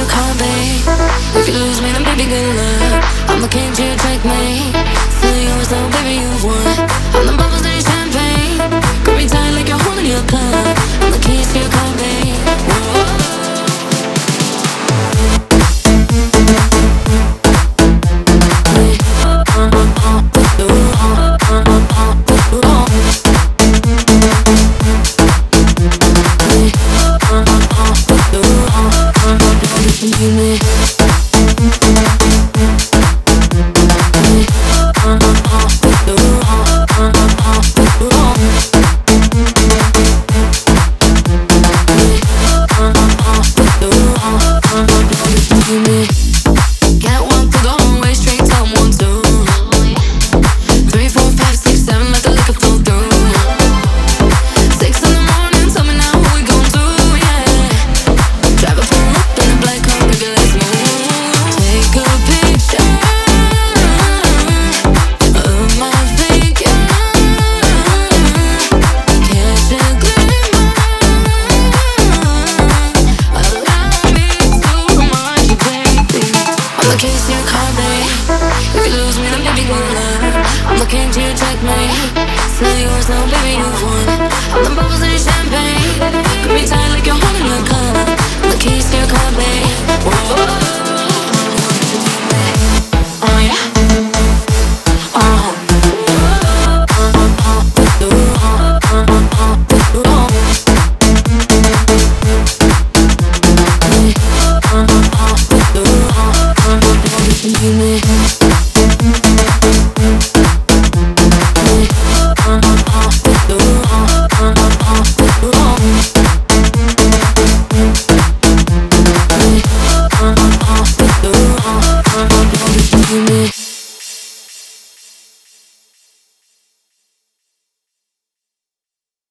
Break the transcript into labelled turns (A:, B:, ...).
A: you call me. If you lose me, then baby, good luck. I'm the king to take me. Feeling yours, though, baby, you've won. I'm the I'm looking to you, checkmate baby, you've The bubbles in champagne. Me tight like you're holding a to Oh yeah. Oh. You